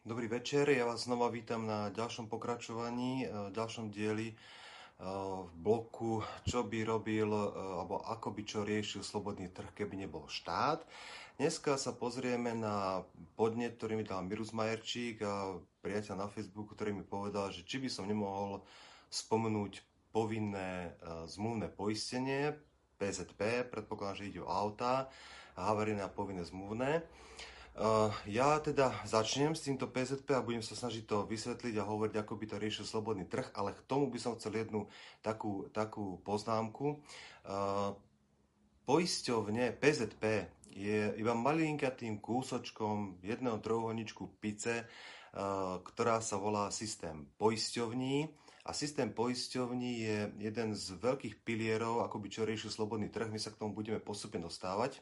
Dobrý večer, ja vás znova vítam na ďalšom pokračovaní, v ďalšom dieli v bloku, čo by robil, alebo ako by čo riešil slobodný trh, keby nebol štát. Dneska sa pozrieme na podnet, ktorý mi dal Mirus Majerčík a priateľ na Facebooku, ktorý mi povedal, že či by som nemohol spomenúť povinné zmluvné poistenie, PZP, predpokladám, že ide o auta, havarijné a povinné zmluvné. Ja teda začnem s týmto PZP a budem sa snažiť to vysvetliť a hovoriť, ako by to riešil slobodný trh, ale k tomu by som chcel jednu takú, takú poznámku. Uh, poisťovne PZP je iba malinkatým kúsočkom jedného trojuholníčku pice, uh, ktorá sa volá systém poisťovní. A systém poisťovní je jeden z veľkých pilierov, ako by čo riešil slobodný trh. My sa k tomu budeme postupne dostávať.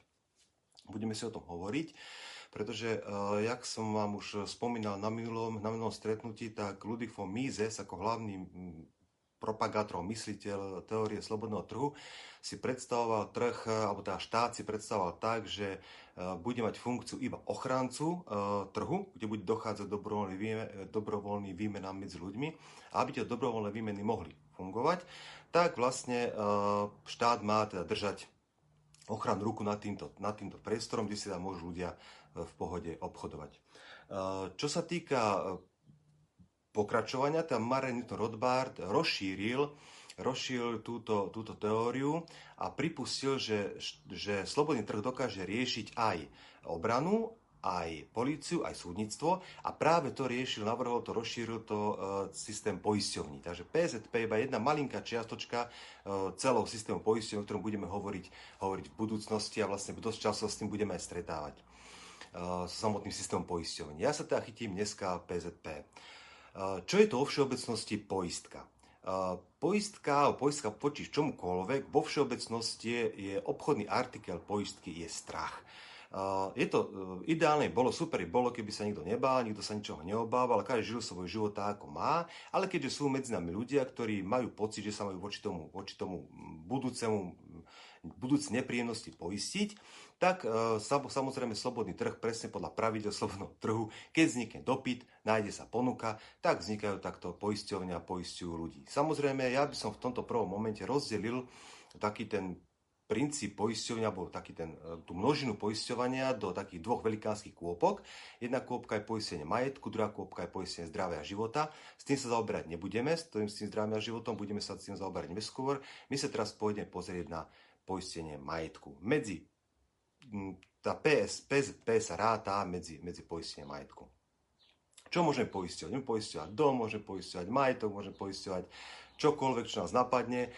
Budeme si o tom hovoriť pretože, uh, jak som vám už spomínal na minulom, na minulom stretnutí, tak Ludwig von Mises ako hlavný propagátor, mysliteľ teórie slobodného trhu si predstavoval trh, alebo teda štát si predstavoval tak, že bude mať funkciu iba ochrancu trhu, kde bude dochádzať dobrovoľný, výmen, dobrovoľný výmenám medzi ľuďmi. A aby tie dobrovoľné výmeny mohli fungovať, tak vlastne štát má teda držať ochrannú ruku nad týmto, nad týmto priestorom, kde si tam môžu ľudia v pohode obchodovať. Čo sa týka pokračovania, tam Maren Newton Rothbard rozšíril, rozšíril túto, túto teóriu a pripustil, že, že slobodný trh dokáže riešiť aj obranu, aj políciu, aj súdnictvo a práve to riešil, navrhol to, rozšíril to e, systém poisťovní. Takže PZP je iba jedna malinká čiastočka e, celého systému poisťovní, o ktorom budeme hovoriť, hovoriť v budúcnosti a vlastne dosť času s tým budeme aj stretávať s samotným systémom poisťovní. Ja sa teda chytím dneska PZP. Čo je to vo všeobecnosti poistka? Poistka, poistka počíš čomukoľvek, vo všeobecnosti je, obchodný artikel poistky, je strach. Je to ideálne, bolo super, bolo, keby sa nikto nebál, nikto sa ničoho neobával, každý žil svoj život tak, ako má, ale keďže sú medzi nami ľudia, ktorí majú pocit, že sa majú voči tomu, voči tomu budúcemu, budúci nepríjemnosti poistiť, tak e, samozrejme slobodný trh presne podľa pravidel slobodného trhu, keď vznikne dopyt, nájde sa ponuka, tak vznikajú takto poisťovne a poisťujú ľudí. Samozrejme, ja by som v tomto prvom momente rozdelil taký ten princíp poisťovania, alebo taký ten, e, tú množinu poisťovania do takých dvoch velikánskych kôpok. Jedna kôpka je poistenie majetku, druhá kôpka je poistenie zdravia a života. S tým sa zaoberať nebudeme, s tým, s tým zdravím a životom, budeme sa s tým zaoberať neskôr. My sa teraz pôjdeme pozrieť na poistenie majetku. Medzi tá PS, PZP sa ráta medzi, medzi poistením majetku. Čo môžeme poisťovať? Môžeme poisťovať dom, môžeme poisťovať majetok, môžeme poisťovať čokoľvek, čo nás napadne, e,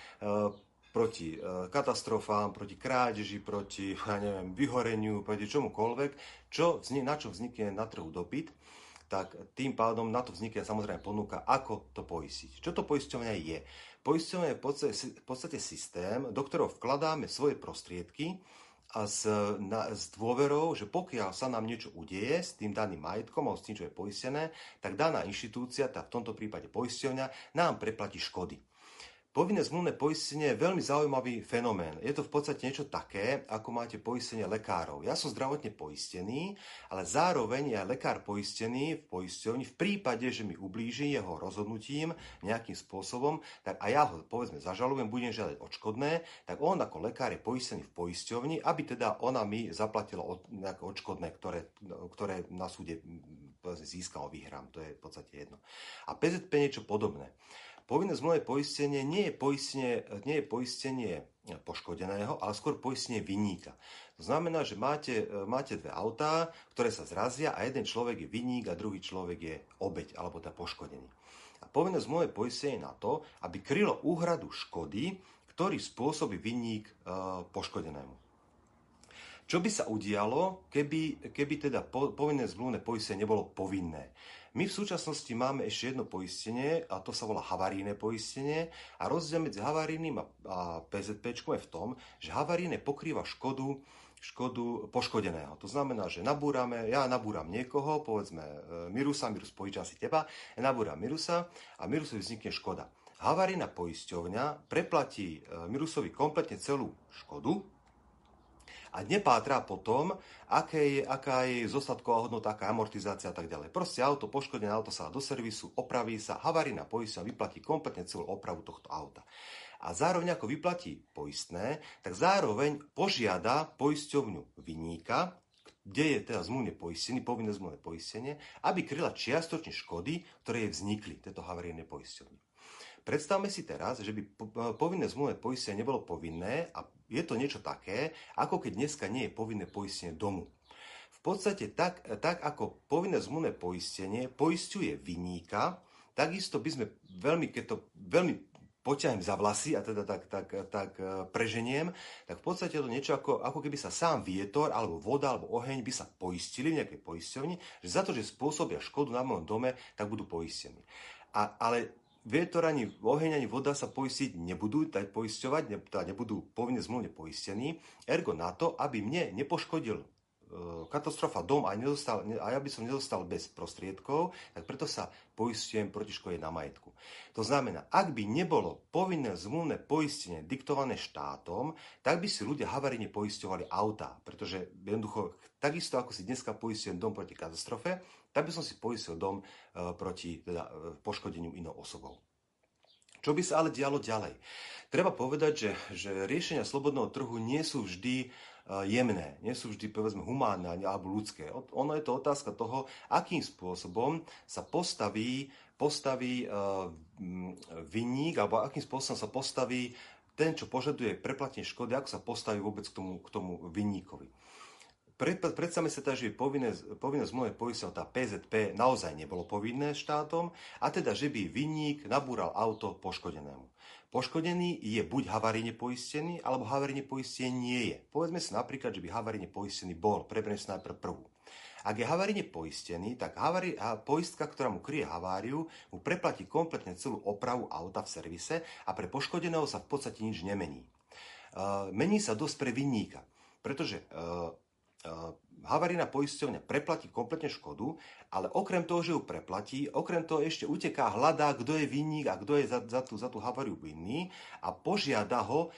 proti e, katastrofám, proti krádeži, proti ja neviem, vyhoreniu, proti čomukoľvek, čo, na čo vznikne na trhu dopyt, tak tým pádom na to vznikne samozrejme ponuka, ako to poistiť. Čo to poisťovňa je? Poisťovňa je v podstate systém, do ktorého vkladáme svoje prostriedky, a s, na, s dôverou, že pokiaľ sa nám niečo udeje s tým daným majetkom alebo s tým, čo je poistené, tak daná inštitúcia, tá v tomto prípade poisťovňa, nám preplatí škody. Povinné zmluvné poistenie je veľmi zaujímavý fenomén. Je to v podstate niečo také, ako máte poistenie lekárov. Ja som zdravotne poistený, ale zároveň je lekár poistený v poisťovni v prípade, že mi ublíži jeho rozhodnutím nejakým spôsobom, tak a ja ho povedzme zažalujem, budem žiadať odškodné, tak on ako lekár je poistený v poisťovni, aby teda ona mi zaplatila nejaké odškodné, ktoré, ktoré na súde získal, vyhrám. To je v podstate jedno. A PZP niečo podobné. Povinné zmluvné poistenie nie je poistenie, nie je poistenie poškodeného, ale skôr poistenie vinníka. To znamená, že máte, máte dve autá, ktoré sa zrazia a jeden človek je vinník a druhý človek je obeď alebo tá poškodený. A povinné zmluvné poistenie na to, aby krylo úhradu škody, ktorý spôsobí vinník e, poškodenému. Čo by sa udialo, keby, keby teda povinné zmluvné poistenie nebolo povinné? My v súčasnosti máme ešte jedno poistenie a to sa volá havarijné poistenie a rozdiel medzi havarijným a, a PZP je v tom, že havarijné pokrýva škodu, škodu poškodeného. To znamená, že nabúrame, ja nabúram niekoho, povedzme e, Mirusa, Mirus požičam si teba, ja nabúram Mirusa a Mirusovi vznikne škoda. Havarijná poisťovňa preplatí e, Mirusovi kompletne celú škodu, a nepátra po tom, aké je, aká je zostatková hodnota, aká amortizácia a tak ďalej. Proste auto, poškodené auto sa do servisu, opraví sa, havarína poistenia vyplatí kompletne celú opravu tohto auta. A zároveň ako vyplatí poistné, tak zároveň požiada poisťovňu vyníka, kde je teda zmluvne poistený, povinné zmluvné poistenie, aby kryla čiastočne škody, ktoré jej vznikli, tieto havarijné poisťovne. Predstavme si teraz, že by povinné zmluvné poistenie nebolo povinné a je to niečo také, ako keď dneska nie je povinné poistenie domu. V podstate tak, tak ako povinné zmluvné poistenie poistuje vyníka, takisto by sme veľmi, keď to veľmi poťahnem za vlasy a teda tak, tak, tak e, preženiem, tak v podstate je to niečo ako, ako keby sa sám vietor, alebo voda, alebo oheň by sa poistili v nejakej poisťovni, že za to, že spôsobia škodu na mojom dome, tak budú poistení. A, ale vietor ani oheň ani voda sa poistiť nebudú, dať poisťovať, ne, teda nebudú povinne zmluvne poistení, ergo na to, aby mne nepoškodil katastrofa dom a, nedostal, a ja by som nedostal bez prostriedkov, tak preto sa poistujem proti škode na majetku. To znamená, ak by nebolo povinné zmluvné poistenie diktované štátom, tak by si ľudia havarine poisťovali autá, pretože jednoducho takisto ako si dneska poistujem dom proti katastrofe, tak by som si poistil dom e, proti teda, e, poškodeniu inou osobou. Čo by sa ale dialo ďalej? Treba povedať, že, že riešenia slobodného trhu nie sú vždy e, jemné, nie sú vždy, povedzme, humánne alebo ľudské. Ono je to otázka toho, akým spôsobom sa postaví, postaví vinník, alebo akým spôsobom sa postaví ten, čo požaduje preplatenie škody, ako sa postaví vôbec k tomu, k tomu vinníkovi. Predstavme sa teda, že povinné, povinné zmluvné poistenie, tá PZP naozaj nebolo povinné štátom a teda, že by vinník nabúral auto poškodenému. Poškodený je buď havaríne poistený, alebo havaríne poistený nie je. Povedzme si napríklad, že by havaríne poistený bol. Preberiem si najprv prvú. Ak je havaríne poistený, tak havari, poistka, ktorá mu kryje haváriu, mu preplatí kompletne celú opravu auta v servise a pre poškodeného sa v podstate nič nemení. Uh, mení sa dosť pre vinníka, pretože uh, havarína poisťovňa preplatí kompletne škodu, ale okrem toho, že ju preplatí, okrem toho ešte uteká, hľadá, kto je vinník a kto je za, za, tú, za tú haváriu vinný a požiada ho,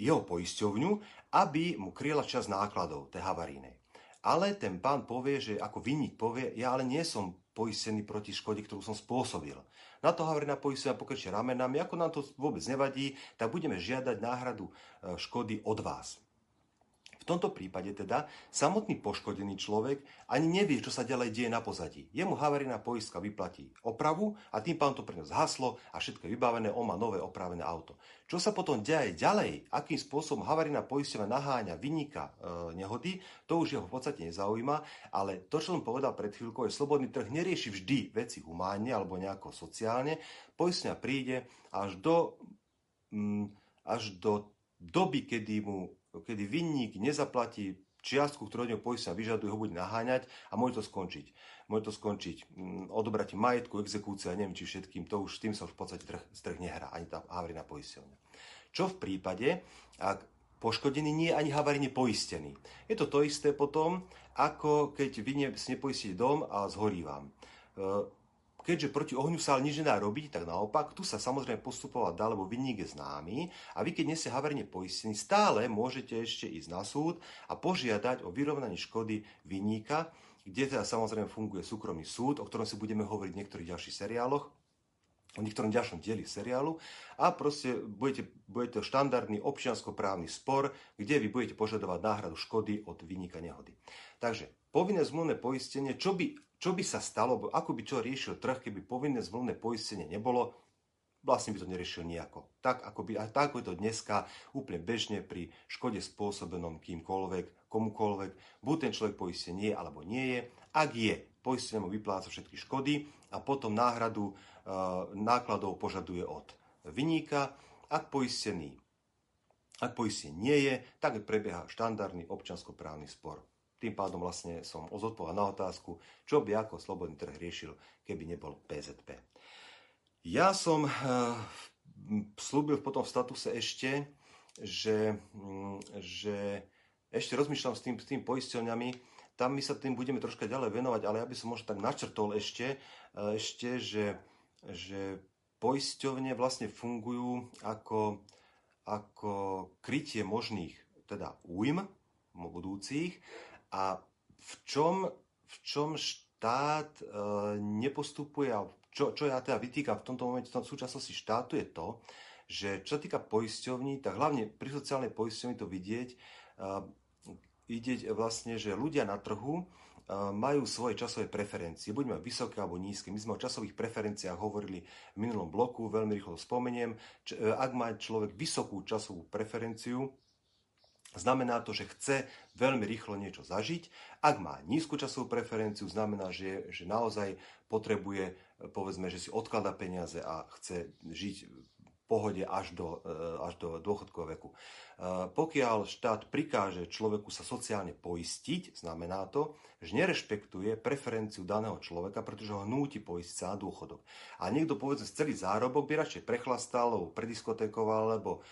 jeho poisťovňu, aby mu kryla čas nákladov tej havarínej. Ale ten pán povie, že ako vinník povie, ja ale nie som poistený proti škode, ktorú som spôsobil. Na to havarína poistenia pokrčie ramenami, ako nám to vôbec nevadí, tak budeme žiadať náhradu e, škody od vás. Tomto prípade teda samotný poškodený človek ani nevie, čo sa ďalej deje na pozadí. Jemu havarijná poistka vyplatí opravu a tým pádom to pre zhaslo a všetko je vybavené, on má nové opravené auto. Čo sa potom deje ďalej, akým spôsobom havarijná poistka naháňa vynika e, nehody, to už jeho v podstate nezaujíma, ale to, čo som povedal pred chvíľkou, je slobodný trh nerieši vždy veci humánne alebo nejako sociálne. Poistenia príde až do, mm, až do doby, kedy mu kedy vinník nezaplatí čiastku, ktorú od neho poistenia vyžaduje, ho bude naháňať a môže to skončiť. Môže to skončiť mm, odobratím majetku, exekúcia, neviem či všetkým, to už tým sa už v podstate trh, trh nehrá, ani tá havarijná poisťovňa. Čo v prípade, ak poškodený nie je ani havarijne poistený. Je to to isté potom, ako keď vy nepoistíte dom a zhorí vám. Keďže proti ohňu sa ale nič nedá robiť, tak naopak, tu sa samozrejme postupovať dá, lebo vinník je známy a vy keď nie ste haverne poistení, stále môžete ešte ísť na súd a požiadať o vyrovnanie škody vinníka, kde teda samozrejme funguje súkromný súd, o ktorom si budeme hovoriť v niektorých ďalších seriáloch, v niektorom ďalšom dieli seriálu a proste budete, budete štandardný občianskoprávny spor, kde vy budete požadovať náhradu škody od vynika nehody. Takže povinné zmluvné poistenie, čo by čo by sa stalo, ako by čo riešil trh, keby povinné zmluvné poistenie nebolo, vlastne by to neriešil nejako. Tak ako, by, tak ako je to dneska úplne bežne pri škode spôsobenom kýmkoľvek, komukoľvek, buď ten človek poistený je alebo nie je. Ak je, poistenie mu vypláca všetky škody a potom náhradu e, nákladov požaduje od vyníka. Ak poistený ak poistenie nie je, tak prebieha štandardný občanskoprávny spor. Tým pádom vlastne som zodpovedal na otázku, čo by ako slobodný trh riešil, keby nebol PZP. Ja som uh, slúbil potom v statuse ešte, že, um, že ešte rozmýšľam s tým, s tým poisťovňami, tam my sa tým budeme troška ďalej venovať, ale ja by som možno tak načrtol ešte, uh, ešte že, že poisťovne vlastne fungujú ako, ako krytie možných teda újm, budúcich a v čom, v čom štát e, nepostupuje a čo, čo ja teda vytýkam v tomto momente v súčasnosti štátu je to, že čo sa týka poisťovní, tak hlavne pri sociálnej poisťovni to vidieť, uh, vidieť vlastne, že ľudia na trhu uh, majú svoje časové preferencie, buď majú vysoké alebo nízke. My sme o časových preferenciách hovorili v minulom bloku, veľmi rýchlo spomeniem. Č- uh, ak má človek vysokú časovú preferenciu, Znamená to, že chce veľmi rýchlo niečo zažiť. Ak má nízku časovú preferenciu, znamená, že, že naozaj potrebuje, povedzme, že si odklada peniaze a chce žiť pohode až do, e, až do dôchodkového veku. E, pokiaľ štát prikáže človeku sa sociálne poistiť, znamená to, že nerešpektuje preferenciu daného človeka, pretože ho núti poistiť sa na dôchodok. A niekto povedzme celý zárobok by radšej prechlastal, alebo prediskotékoval, alebo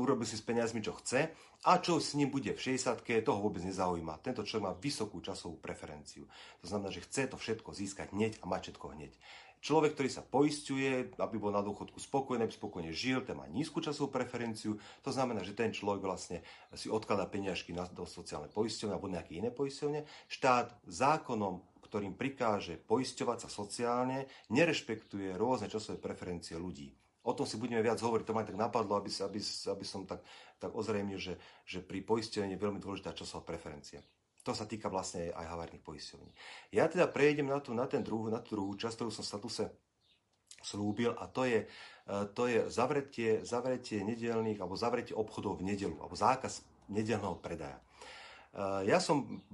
urobil si s peniazmi, čo chce a čo s ním bude v 60 toho vôbec nezaujíma. Tento človek má vysokú časovú preferenciu. To znamená, že chce to všetko získať hneď a mať všetko hneď. Človek, ktorý sa poistuje, aby bol na dôchodku spokojný, aby spokojne žil, ten má nízku časovú preferenciu. To znamená, že ten človek vlastne si odkladá peniažky na, do sociálnej poisťovne alebo nejaké iné poisťovne. Štát zákonom, ktorým prikáže poisťovať sa sociálne, nerešpektuje rôzne časové preferencie ľudí. O tom si budeme viac hovoriť, to ma tak napadlo, aby, aby, aby som tak, tak ozrejmil, že, že pri poistení je veľmi dôležitá časová preferencia. To sa týka vlastne aj havárnych poisťovní. Ja teda prejdem na tú, na, ten druh, na tú druhú časť, ktorú som statuse slúbil a to je, e, to je zavretie, zavretie nedelných alebo zavretie obchodov v nedelu alebo zákaz nedelného predaja. E, ja som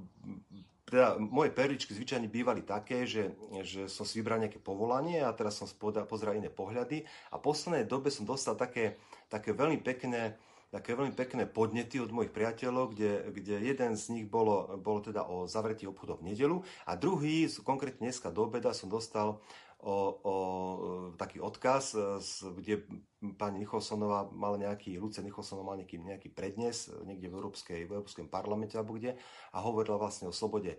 teda moje perličky zvyčajne bývali také, že, že som si vybral nejaké povolanie a teraz som pozeral iné pohľady. A v poslednej dobe som dostal také, také veľmi pekné také veľmi pekné podnety od mojich priateľov, kde, kde jeden z nich bolo, bolo teda o zavretí obchodov v nedelu a druhý, konkrétne dneska do obeda som dostal o, o taký odkaz, kde pani Nicholsonová mal nejaký, Luce Nicholsonová mal nejaký, nejaký prednes niekde v, Európskej, v Európskom parlamente alebo kde a hovorila vlastne o slobode e,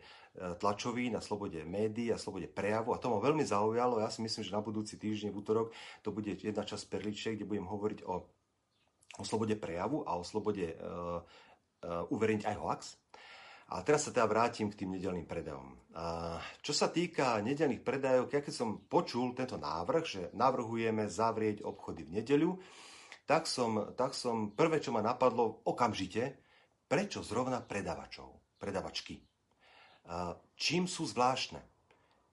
tlačoví, na slobode médií a slobode prejavu a to ma veľmi zaujalo. Ja si myslím, že na budúci týždeň v útorok to bude jedna časť perličiek, kde budem hovoriť o o slobode prejavu a o slobode uh, uh, uverejniť aj hoax. A teraz sa teda vrátim k tým nedelným predajom. Uh, čo sa týka nedelných predajov, keď som počul tento návrh, že navrhujeme zavrieť obchody v nedeľu, tak som, tak som prvé, čo ma napadlo okamžite, prečo zrovna predavačov, predavačky. Uh, čím sú zvláštne?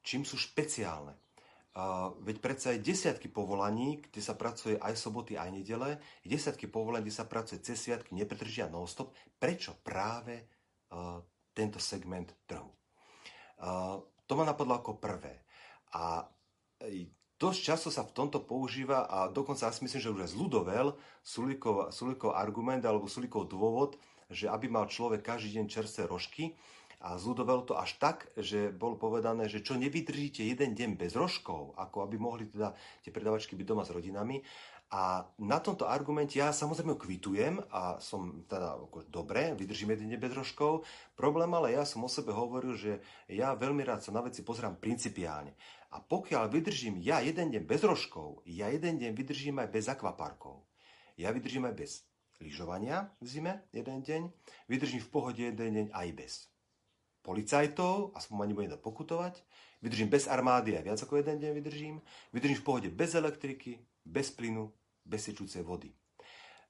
Čím sú špeciálne? veď predsa je desiatky povolaní, kde sa pracuje aj soboty, aj nedele, desiatky povolaní, kde sa pracuje cez sviatky, nepretržia non-stop. Prečo práve uh, tento segment trhu? To ma napadlo ako prvé. A dosť často sa v tomto používa a dokonca ja si myslím, že už aj zľudovel Sulikov, Sulikov argument alebo Sulikov dôvod, že aby mal človek každý deň čerstvé rožky, a zľudovalo to až tak, že bolo povedané, že čo nevydržíte jeden deň bez rožkov, ako aby mohli teda tie predavačky byť doma s rodinami. A na tomto argumente ja samozrejme kvitujem a som teda ako, dobre, vydržím jeden deň bez rožkov. Problém ale ja som o sebe hovoril, že ja veľmi rád sa na veci pozerám principiálne. A pokiaľ vydržím ja jeden deň bez rožkov, ja jeden deň vydržím aj bez akvaparkov. Ja vydržím aj bez lyžovania v zime jeden deň, vydržím v pohode jeden deň aj bez policajtov, aspoň ma nebude pokutovať, vydržím bez armády aj viac ako jeden deň vydržím, vydržím v pohode bez elektriky, bez plynu, bez sečúcej vody.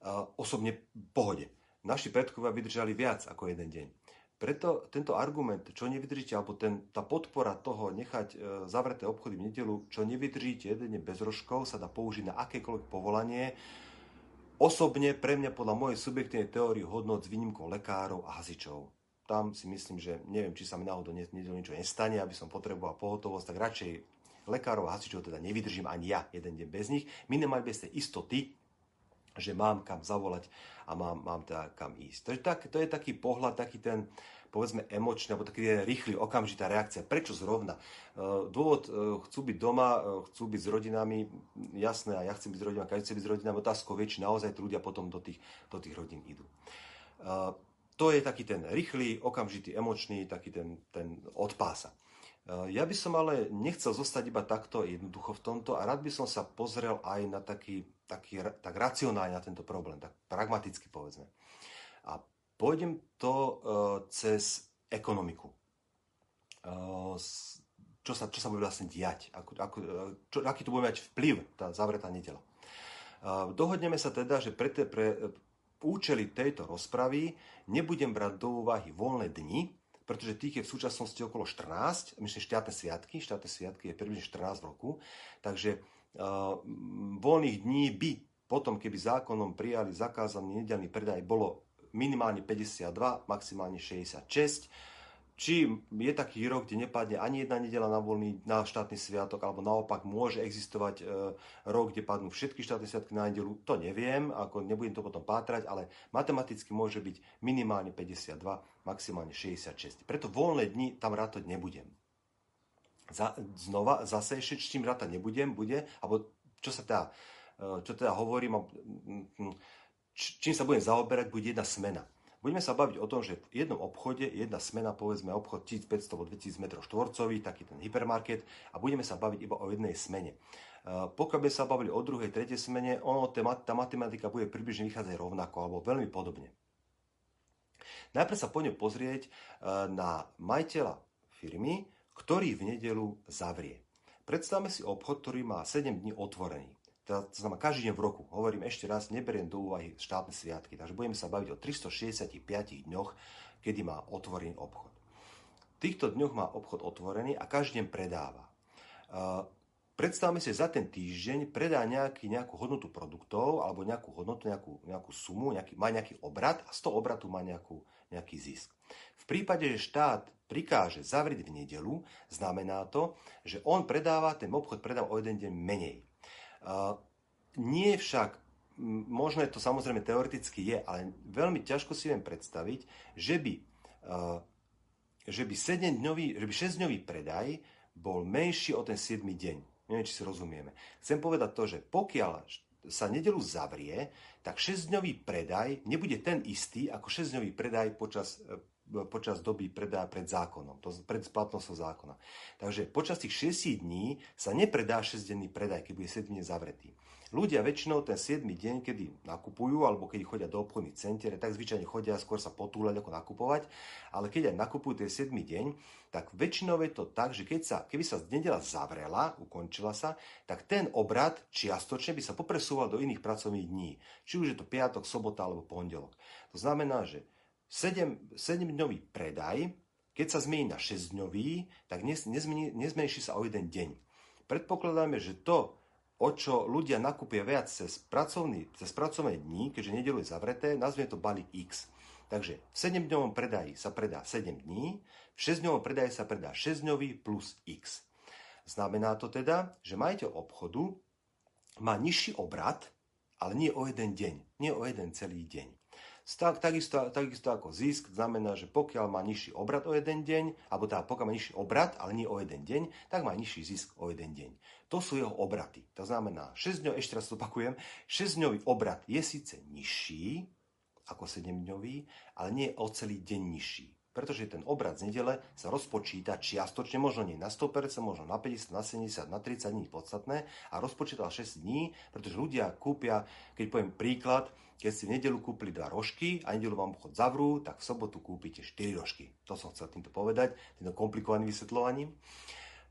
Uh, osobne pohode. Naši predkovia vydržali viac ako jeden deň. Preto tento argument, čo nevydržíte, alebo ten, tá podpora toho nechať e, zavreté obchody v nedelu, čo nevydržíte jeden deň bez rožkov, sa dá použiť na akékoľvek povolanie. Osobne pre mňa podľa mojej subjektívnej teórie hodnot s výnimkou lekárov a hasičov tam si myslím, že neviem, či sa mi náhodou nedel niečo nestane, aby som potreboval pohotovosť, tak radšej lekárov a hasičov teda nevydržím ani ja jeden deň bez nich. Minimálne bez tej istoty, že mám kam zavolať a mám, mám teda kam ísť. Je, tak, to je taký pohľad, taký ten, povedzme, emočný, alebo taký rýchly, okamžitá reakcia. Prečo zrovna? E, dôvod, e, chcú byť doma, e, chcú byť s rodinami, jasné, a ja chcem byť s rodinami, každý chce byť s rodinami, otázkou vie, či naozaj ľudia potom do tých, do tých rodín idú to je taký ten rýchly, okamžitý, emočný, taký ten, ten. E, ja by som ale nechcel zostať iba takto jednoducho v tomto a rád by som sa pozrel aj na taký, taký tak racionálne na tento problém, tak pragmaticky povedzme. A Pôjdem to cez ekonomiku. Čo sa, čo sa bude vlastne diať? Ako, ako, čo, aký to bude mať vplyv, tá zavretá nedela? Dohodneme sa teda, že pre, te, pre účely tejto rozpravy nebudem brať do úvahy voľné dni, pretože tých je v súčasnosti okolo 14, myslím štátne sviatky, štátne sviatky je približne 14 v roku, takže uh, voľných dní by potom, keby zákonom prijali zakázaný nedelný predaj, bolo minimálne 52, maximálne 66, či je taký rok, kde nepadne ani jedna nedela na voľný, na štátny sviatok, alebo naopak môže existovať e, rok, kde padnú všetky štátne sviatky na nedelu, to neviem, ako nebudem to potom pátrať, ale matematicky môže byť minimálne 52, maximálne 66. Preto voľné dni tam rátať nebudem. Za, znova, zase ešte, s čím rátať nebudem, bude, alebo čo sa teda, čo teda hovorím, čím sa budem zaoberať, bude jedna smena. Budeme sa baviť o tom, že v jednom obchode jedna smena, povedzme obchod 1500 alebo 2000 m štvorcových, taký ten hypermarket, a budeme sa baviť iba o jednej smene. Uh, pokiaľ by sa bavili o druhej, tretej smene, ono, tá matematika bude približne vychádzať rovnako alebo veľmi podobne. Najprv sa poďme pozrieť uh, na majiteľa firmy, ktorý v nedelu zavrie. Predstavme si obchod, ktorý má 7 dní otvorený to znamená každý deň v roku. Hovorím ešte raz, neberiem do úvahy štátne sviatky, takže budeme sa baviť o 365 dňoch, kedy má otvorený obchod. V týchto dňoch má obchod otvorený a každý deň predáva. Predstavme si, za ten týždeň predá nejaký, nejakú hodnotu produktov alebo nejakú hodnotu, nejakú, nejakú sumu, nejaký, má nejaký obrad a z toho obratu má nejakú, nejaký zisk. V prípade, že štát prikáže zavrieť v nedelu, znamená to, že on predáva, ten obchod predáva o jeden deň menej. Nie však, možno je to samozrejme teoreticky je, ale veľmi ťažko si viem predstaviť, že by, že by, 7-dňový, že by 6-dňový predaj bol menší o ten 7 deň. Neviem, či si rozumieme. Chcem povedať to, že pokiaľ sa nedelu zavrie, tak 6-dňový predaj nebude ten istý ako 6-dňový predaj počas počas doby predá pred zákonom, to pred splatnosťou zákona. Takže počas tých 6 dní sa nepredá 6-denný predaj, keď bude 7 dní zavretý. Ľudia väčšinou ten 7 deň, kedy nakupujú alebo keď chodia do obchodných centier, tak zvyčajne chodia skôr sa potúľať ako nakupovať, ale keď aj nakupujú ten 7 deň, tak väčšinou je to tak, že keď sa, keby sa nedela zavrela, ukončila sa, tak ten obrad čiastočne by sa popresúval do iných pracovných dní. Či už je to piatok, sobota alebo pondelok. To znamená, že 7-dňový predaj, keď sa zmení na 6-dňový, tak nezmení, nezmenší sa o jeden deň. Predpokladáme, že to, o čo ľudia nakúpia viac cez, pracovný, cez pracovné dní, keďže nedelu je zavreté, nazvime to balík X. Takže v 7-dňovom predaji sa predá 7 dní, v 6-dňovom predaji sa predá 6-dňový plus X. Znamená to teda, že majiteľ obchodu má nižší obrad, ale nie o jeden deň, nie o jeden celý deň. Tak, takisto, takisto ako zisk znamená, že pokiaľ má nižší obrad o jeden deň, alebo teda pokiaľ má nižší obrad, ale nie o jeden deň, tak má nižší zisk o jeden deň. To sú jeho obraty. To znamená, 6 dňov, ešte raz opakujem, 6-dňový obrad je síce nižší ako 7-dňový, ale nie o celý deň nižší pretože ten obrad z nedele sa rozpočíta čiastočne, možno nie na 100%, možno na 50, na 70, na 30 dní podstatné a rozpočítal 6 dní, pretože ľudia kúpia, keď poviem príklad, keď si v nedelu kúpili dva rožky a nedelu vám obchod zavrú, tak v sobotu kúpite 4 rožky. To som chcel týmto povedať, týmto komplikovaným vysvetľovaním.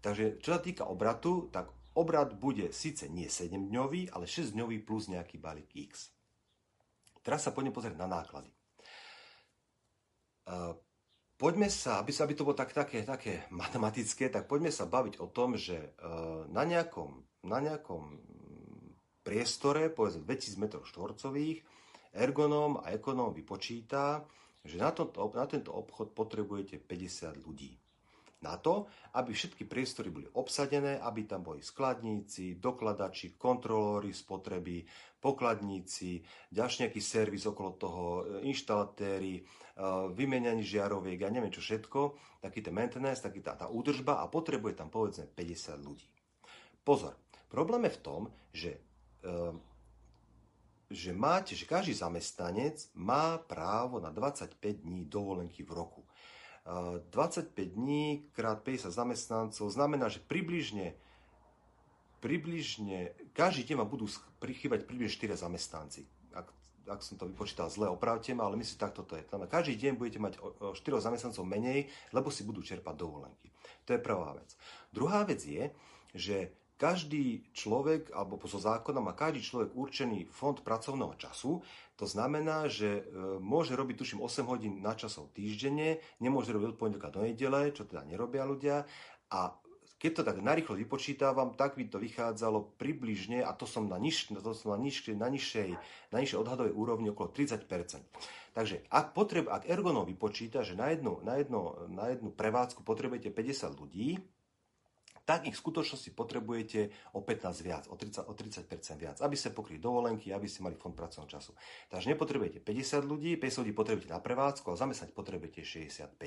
Takže čo sa týka obratu, tak obrad bude síce nie 7-dňový, ale 6-dňový plus nejaký balík X. Teraz sa poďme pozrieť na náklady. Poďme sa, aby, sa, aby to bolo tak, také, také matematické, tak poďme sa baviť o tom, že e, na nejakom, na nejakom priestore, povedzme 2000 m štvorcových, ergonóm a ekonóm vypočíta, že na, to, na tento obchod potrebujete 50 ľudí na to, aby všetky priestory boli obsadené, aby tam boli skladníci, dokladači, kontrolóri spotreby, pokladníci, ďalší nejaký servis okolo toho, e, inštalatéri, e, vymenianie žiaroviek, ja neviem čo všetko, taký ten maintenance, taký tá, tá údržba a potrebuje tam povedzme 50 ľudí. Pozor, problém je v tom, že e, že máte, že každý zamestnanec má právo na 25 dní dovolenky v roku. 25 dní krát 50 zamestnancov znamená, že približne, približne každý deň vám budú prichýbať približne 4 zamestnanci. Ak ak som to vypočítal zle, opravte ma, ale myslím, takto to je. Každý deň budete mať 4 zamestnancov menej, lebo si budú čerpať dovolenky. To je prvá vec. Druhá vec je, že každý človek, alebo zo zákona má každý človek určený fond pracovného času. To znamená, že e, môže robiť, tuším, 8 hodín na časov týždenne, nemôže robiť od pondelka do nedele, čo teda nerobia ľudia. A keď to tak narýchlo vypočítavam, tak by to vychádzalo približne, a to som na, niž, to som na, niž, na, nižšej, na nižšej odhadovej úrovni okolo 30% Takže ak, potreb, ak Ergonov vypočíta, že na jednu, na, jednu, na jednu prevádzku potrebujete 50 ľudí, tak ich v skutočnosti potrebujete o 15 viac, o 30, o 30% viac, aby ste pokryli dovolenky, aby ste mali fond pracovného času. Takže nepotrebujete 50 ľudí, 50 ľudí potrebujete na prevádzku, ale zamestnať potrebujete 65.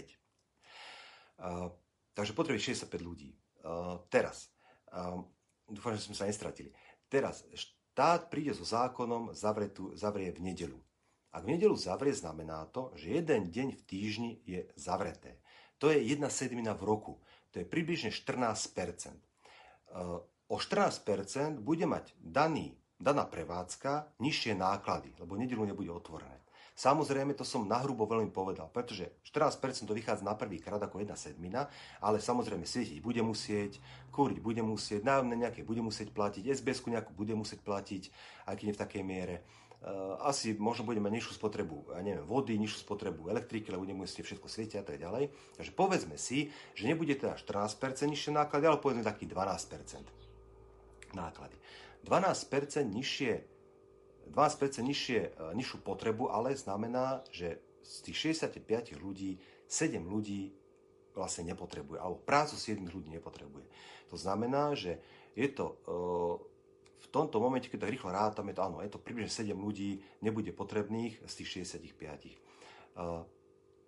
Uh, takže potrebujete 65 ľudí. Uh, teraz, uh, dúfam, že sme sa nestratili. Teraz, štát príde so zákonom, zavrie, tu, zavrie v nedelu. Ak v nedelu zavrie, znamená to, že jeden deň v týždni je zavreté. To je jedna sedmina v roku. To je približne 14 uh, O 14% bude mať daný, daná prevádzka nižšie náklady, lebo nedelu nebude otvorené. Samozrejme, to som nahrubo veľmi povedal, pretože 14% to vychádza na prvý krát ako jedna sedmina, ale samozrejme svietiť bude musieť, kúriť bude musieť, nájomné nejaké bude musieť platiť, SBS-ku nejakú bude musieť platiť, aj keď nie v takej miere. Uh, asi možno budeme nižšiu spotrebu, ja neviem, vody, nižšiu spotrebu elektriky, lebo musieť všetko svietiť a tak ďalej. Takže povedzme si, že nebude teda 14% nižšie náklady, ale povedzme taký 12% náklady. 12% nižšie 12% nižšie, e, nižšiu potrebu, ale znamená, že z tých 65 ľudí 7 ľudí vlastne nepotrebuje, alebo prácu 7 ľudí nepotrebuje. To znamená, že je to e, v tomto momente, keď to rýchlo rátame, to áno, je to približne 7 ľudí nebude potrebných z tých 65. E,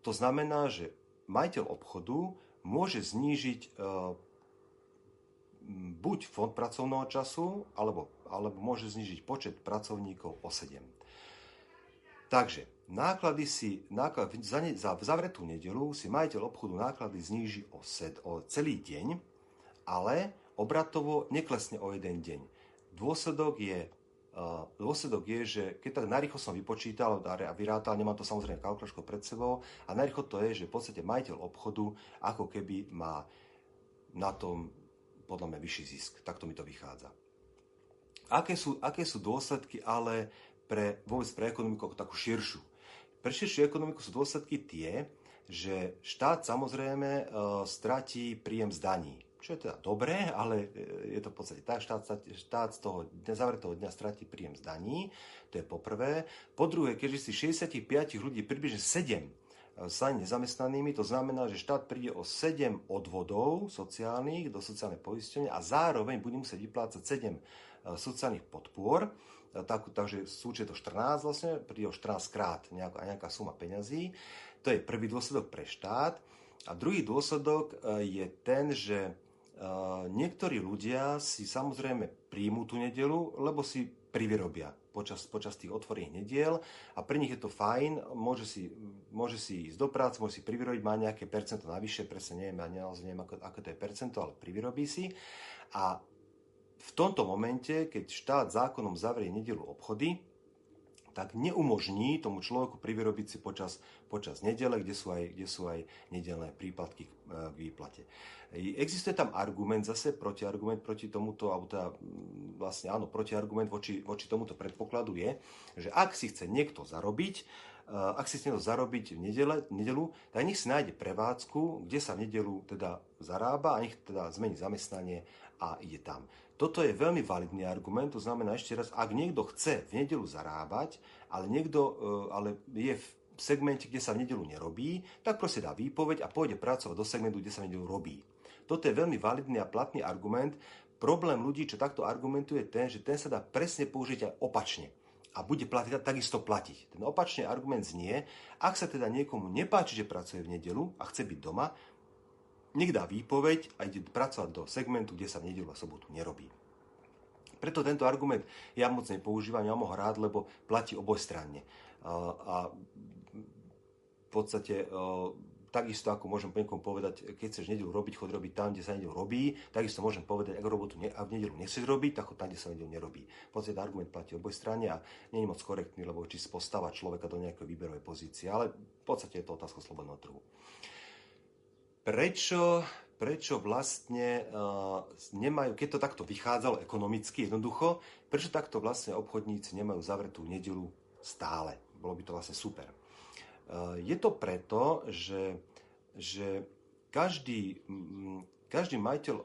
to znamená, že majiteľ obchodu môže znížiť buď fond pracovného času, alebo alebo môže znižiť počet pracovníkov o 7. Takže náklady si, náklad, za, ne, za zavretú nedelu si majiteľ obchodu náklady zníži o, sed, o celý deň, ale obratovo neklesne o jeden deň. Dôsledok je, uh, dôsledok je že keď tak narýchlo som vypočítal a vyrátal, nemám to samozrejme kalkulačko pred sebou, a narýchlo to je, že v podstate majiteľ obchodu ako keby má na tom podľa mňa vyšší zisk. Takto mi to vychádza. Aké sú, aké sú dôsledky ale pre, vôbec pre ekonomiku ako takú širšiu? Pre širšiu ekonomiku sú dôsledky tie, že štát samozrejme e, stratí príjem z daní. Čo je teda dobré, ale e, je to v podstate tak, štát, štát z toho zavretého dňa stratí príjem z daní, to je poprvé. Po druhé, keďže si 65 ľudí približne 7 sa nezamestnanými, to znamená, že štát príde o 7 odvodov sociálnych do sociálnej poistenia a zároveň bude musieť vyplácať 7 E, sociálnych podpor, e, tak, takže súčet to 14 vlastne, príde o 14 krát nejaká, nejaká suma peňazí. To je prvý dôsledok pre štát. A druhý dôsledok e, je ten, že niektorí ľudia si samozrejme príjmú tú nedelu, lebo si privyrobia počas, počas tých otvorených nediel a pre nich je to fajn, môže si, môže si ísť do práce, môže si privyrobiť, má nejaké percento navyše, presne neviem, ja naozaj neviem, ako, ako to je percento, ale privyrobí si. A v tomto momente, keď štát zákonom zavrie nedelu obchody, tak neumožní tomu človeku privyrobiť si počas, počas nedele, kde sú aj, kde sú aj nedelné príplatky k, k výplate. Existuje tam argument, zase protiargument proti tomuto, alebo teda vlastne áno, protiargument voči, voči tomuto predpokladu je, že ak si chce niekto zarobiť, ak si chce zarobiť v nedele, nedelu, tak nech si nájde prevádzku, kde sa v nedelu teda zarába a nech teda zmení zamestnanie a ide tam. Toto je veľmi validný argument, to znamená ešte raz, ak niekto chce v nedelu zarábať, ale niekto e, ale je v segmente, kde sa v nedelu nerobí, tak proste dá výpoveď a pôjde pracovať do segmentu, kde sa v nedelu robí. Toto je veľmi validný a platný argument. Problém ľudí, čo takto argumentuje, je ten, že ten sa dá presne použiť aj opačne a bude platiť, takisto platiť. Ten opačný argument znie, ak sa teda niekomu nepáči, že pracuje v nedelu a chce byť doma, nech dá výpoveď a ide pracovať do segmentu, kde sa nedelu a sobotu nerobí. Preto tento argument ja moc nepoužívam, ja mám ho rád, lebo platí obojstranne. A v podstate takisto ako môžem niekomu povedať, keď chceš nedelu robiť, chod robiť tam, kde sa nedelu robí, takisto môžem povedať, ak robotu ne, a v nedelu nechceš robiť, tak chod tam, kde sa nedelu nerobí. V podstate argument platí oboj a nie je moc korektný, lebo či postava človeka do nejakej výberovej pozície, ale v podstate je to otázka slobodného trhu. Prečo, prečo vlastne uh, nemajú, keď to takto vychádzalo ekonomicky jednoducho, prečo takto vlastne obchodníci nemajú zavretú nedelu stále? Bolo by to vlastne super. Uh, je to preto, že že každý, každý majiteľ,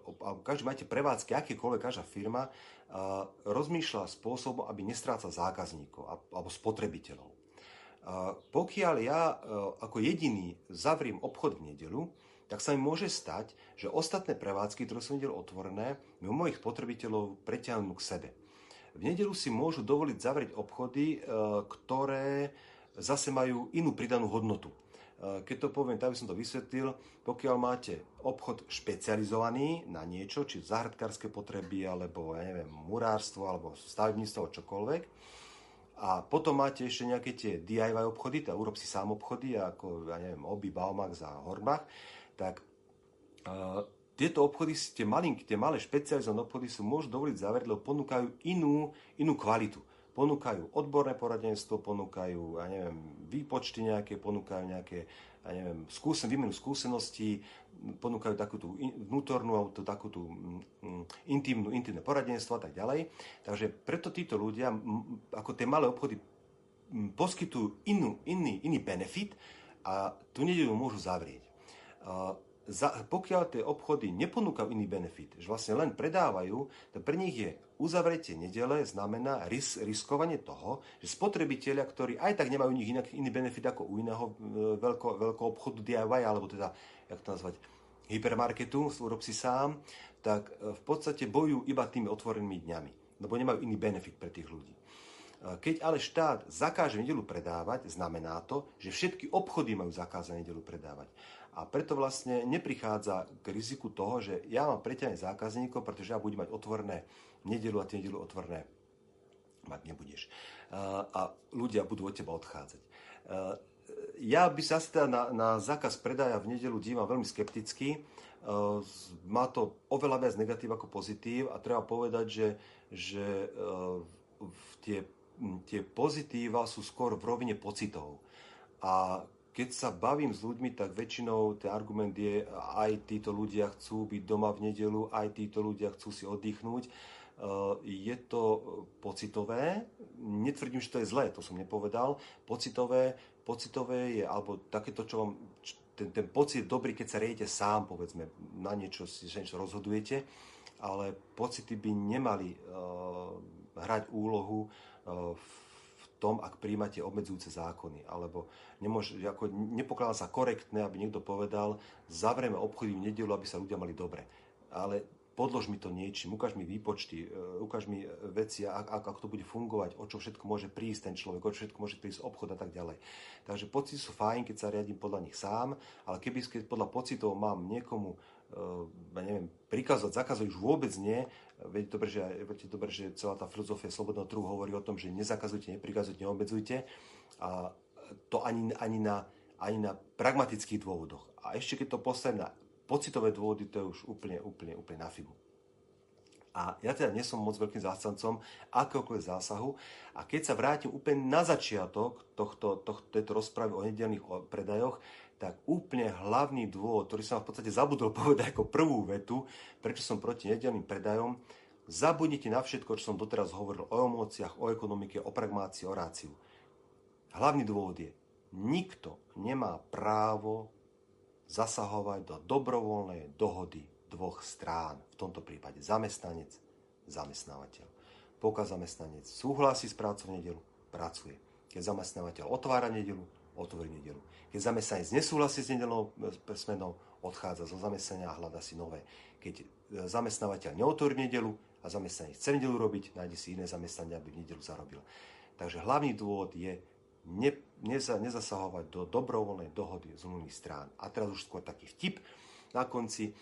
každý majiteľ prevádzky, akékoľvek každá firma, rozmýšľa spôsobom, aby nestrácal zákazníkov alebo spotrebiteľov. Pokiaľ ja ako jediný zavriem obchod v nedelu, tak sa mi môže stať, že ostatné prevádzky, ktoré sú nedelu otvorené, mi mojich spotrebiteľov preťahnú k sebe. V nedelu si môžu dovoliť zavrieť obchody, ktoré zase majú inú pridanú hodnotu. Keď to poviem, tak by som to vysvetlil, pokiaľ máte obchod špecializovaný na niečo, či záhradkárske potreby, alebo ja neviem, murárstvo, alebo stavebníctvo, čokoľvek, a potom máte ešte nejaké tie DIY obchody, teda urob si sám obchody, ako, ja neviem, Obi, Baumax a Hornbach, tak tieto obchody, tie, malinky, tie malé špecializované obchody sú môžu dovoliť zavrieť, lebo ponúkajú inú, inú kvalitu ponúkajú odborné poradenstvo, ponúkajú, ja neviem, výpočty nejaké, ponúkajú nejaké, ja neviem, skúsen, výmenu skúseností, ponúkajú takú tú vnútornú, alebo takú tú mm, intimnú, intimné poradenstvo a tak ďalej. Takže preto títo ľudia, ako tie malé obchody, poskytujú inú, iný, iný benefit a tu nedelu môžu zavrieť za, pokiaľ tie obchody neponúkajú iný benefit, že vlastne len predávajú, tak pre nich je uzavretie nedele znamená ris, riskovanie toho, že spotrebitelia, ktorí aj tak nemajú nich inak, iný benefit ako u iného e, veľko, veľkého obchodu DIY, alebo teda, jak to nazvať, hypermarketu, urob si sám, tak e, v podstate bojujú iba tými otvorenými dňami, lebo nemajú iný benefit pre tých ľudí. Keď ale štát zakáže nedelu predávať, znamená to, že všetky obchody majú zakázané nedelu predávať. A preto vlastne neprichádza k riziku toho, že ja mám preťané zákazníkov, pretože ja budem mať otvorné nedelu a tie nedelu otvorné mať nebudeš. A ľudia budú od teba odchádzať. Ja by sa teda na, na zákaz predaja v nedelu dívam veľmi skepticky. Má to oveľa viac negatív ako pozitív a treba povedať, že, že tie, tie pozitíva sú skôr v rovine pocitov. A keď sa bavím s ľuďmi, tak väčšinou ten argument je, aj títo ľudia chcú byť doma v nedelu, aj títo ľudia chcú si oddychnúť. Uh, je to pocitové, netvrdím, že to je zlé, to som nepovedal. Pocitové, pocitové je, alebo takéto, čo vám, ten, ten pocit dobrý, keď sa riejete sám, povedzme, na niečo že niečo rozhodujete, ale pocity by nemali uh, hrať úlohu uh, v tom, ak príjmate obmedzujúce zákony. Alebo nemôže, ako nepokladá sa korektné, aby niekto povedal, zavrieme obchody v nedelu, aby sa ľudia mali dobre. Ale podlož mi to niečím, ukáž mi výpočty, e, ukáž mi veci, ako, ako to bude fungovať, o čo všetko môže prísť ten človek, o čo všetko môže prísť obchod a tak ďalej. Takže pocity sú fajn, keď sa riadím podľa nich sám, ale keby keď podľa pocitov mám niekomu ja neviem, prikázať, zakazovať už vôbec nie, Viete dobre, že, viete dobre, že celá tá filozofia slobodného trhu hovorí o tom, že nezakazujte, neprikazujte, neobmedzujte. A to ani, ani, na, ani na pragmatických dôvodoch. A ešte keď to postavím na pocitové dôvody, to je už úplne, úplne, úplne na figu. A ja teda nie som moc veľkým zástancom akéhokoľvek zásahu. A keď sa vrátim úplne na začiatok tohto, tohto, tejto rozpravy o nedelných predajoch, tak úplne hlavný dôvod, ktorý som v podstate zabudol povedať ako prvú vetu, prečo som proti nedelným predajom, zabudnite na všetko, čo som doteraz hovoril o emóciách, o ekonomike, o pragmácii, o ráciu. Hlavný dôvod je, nikto nemá právo zasahovať do dobrovoľnej dohody dvoch strán, v tomto prípade zamestnanec, zamestnávateľ. Pokiaľ zamestnanec súhlasí s prácou v nedelu, pracuje. Keď zamestnávateľ otvára nedelu, otvorí nedelu. Keď zamestnanec nesúhlasí s nedelnou e, smenou, odchádza zo zamestnania a hľada si nové. Keď e, zamestnávateľ neotvorí nedelu a zamestnanec chce nedelu robiť, nájde si iné zamestnanie, aby v nedelu zarobil. Takže hlavný dôvod je ne, neza, nezasahovať do dobrovoľnej dohody zmluvných strán. A teraz už skôr taký vtip na konci. E,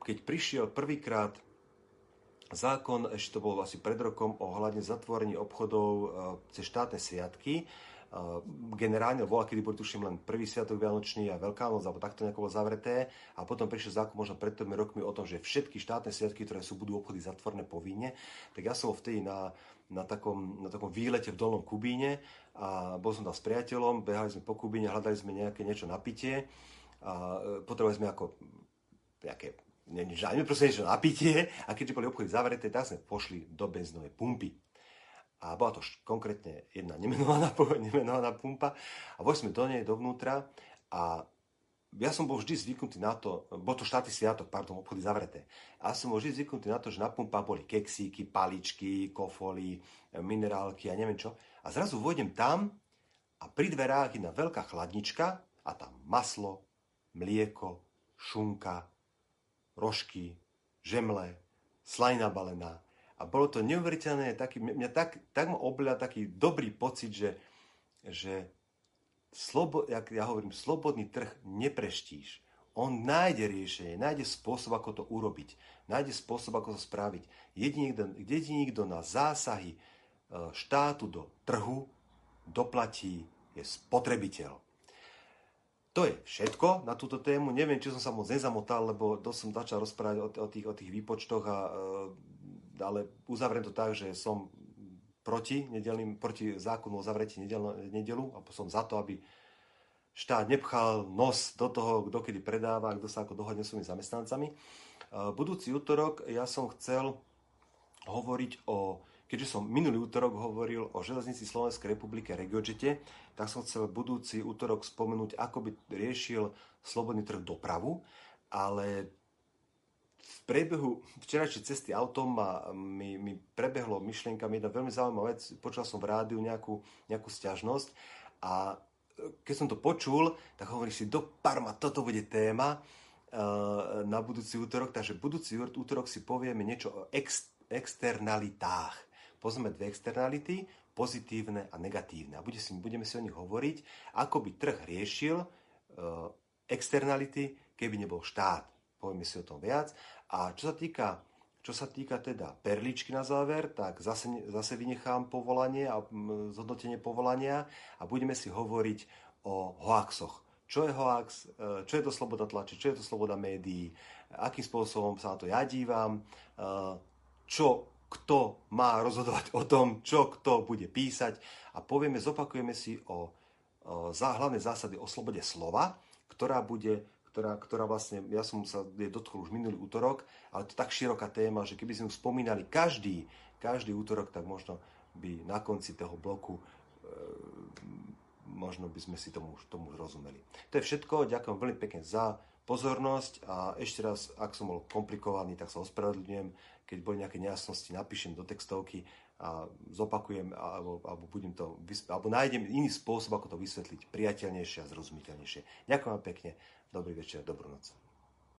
keď prišiel prvýkrát zákon, ešte to bolo asi pred rokom, ohľadne zatvorení obchodov cez štátne sviatky, generálne, bola, kedy boli tuším len prvý sviatok Vianočný a Veľká noc, alebo takto nejako bolo zavreté. A potom prišiel zákon možno pred tými rokmi o tom, že všetky štátne sviatky, ktoré sú, budú obchody zatvorné povinne. Tak ja som vtedy na, na, takom, na takom výlete v Dolnom Kubíne a bol som tam s priateľom, behali sme po Kubíne, hľadali sme nejaké niečo na pitie a e, potrebovali sme ako nejaké žiadne proste niečo na pitie a keďže boli obchody zavreté, tak sme pošli do benzínovej pumpy a bola to konkrétne jedna nemenovaná, nemenovaná pumpa a vošli sme do nej dovnútra a ja som bol vždy zvyknutý na to, bol to štátny sviatok, pardon, obchody zavreté. A som bol vždy zvyknutý na to, že na pumpách boli keksíky, paličky, kofoly, minerálky a neviem čo. A zrazu vôjdem tam a pri dverách jedna veľká chladnička a tam maslo, mlieko, šunka, rožky, žemle, slajna balená, a bolo to neuveriteľné, taký, mňa tak, tak ma obľa taký dobrý pocit, že, že slobo, jak ja hovorím, slobodný trh nepreštíš. On nájde riešenie, nájde spôsob, ako to urobiť, nájde spôsob, ako to spraviť. Jediný, kto, jediný, kto na zásahy e, štátu do trhu doplatí, je spotrebiteľ. To je všetko na túto tému. Neviem, či som sa moc nezamotal, lebo dosť som začal rozprávať o, o, tých, o tých výpočtoch a e, ale uzavriem to tak, že som proti, nedelným, proti zákonu o zavretí nedelu a som za to, aby štát nepchal nos do toho, kto kedy predáva, kto sa ako dohodne svojimi zamestnancami. E, budúci útorok ja som chcel hovoriť o, keďže som minulý útorok hovoril o železnici Slovenskej republiky a Regiojete, tak som chcel budúci útorok spomenúť, ako by riešil slobodný trh dopravu, ale v priebehu včerajšej cesty autom ma, mi, mi prebehlo myšlienka, jedna veľmi zaujímavá vec, počul som v rádiu nejakú, nejakú stiažnosť a e, keď som to počul, tak hovorím si, do Parma, toto bude téma uh, na budúci útorok, takže budúci útorok si povieme niečo o ex, externalitách. Pozrieme dve externality, pozitívne a negatívne. A bude si, budeme si o nich hovoriť, ako by trh riešil uh, externality, keby nebol štát povieme si o tom viac. A čo sa týka, čo sa týka teda perličky na záver, tak zase, zase vynechám povolanie a zhodnotenie povolania a budeme si hovoriť o hoaxoch. Čo je hoax, e, čo je to sloboda tlače, čo je to sloboda médií, akým spôsobom sa na to ja dívam, e, čo kto má rozhodovať o tom, čo kto bude písať a povieme, zopakujeme si o, o hlavné zásady o slobode slova, ktorá bude ktorá, ktorá vlastne, ja som sa je dotkol už minulý útorok, ale to je tak široká téma, že keby sme ju spomínali každý, každý útorok, tak možno by na konci toho bloku e, možno by sme si tomu, tomu rozumeli. To je všetko, ďakujem veľmi pekne za pozornosť a ešte raz, ak som bol komplikovaný, tak sa ospravedlňujem. Keď boli nejaké nejasnosti, napíšem do textovky a zopakujem, alebo, alebo, budem to, alebo nájdem iný spôsob, ako to vysvetliť priateľnejšie a zrozumiteľnejšie. Ďakujem vám pekne. Dobrý večer, dobrú noc.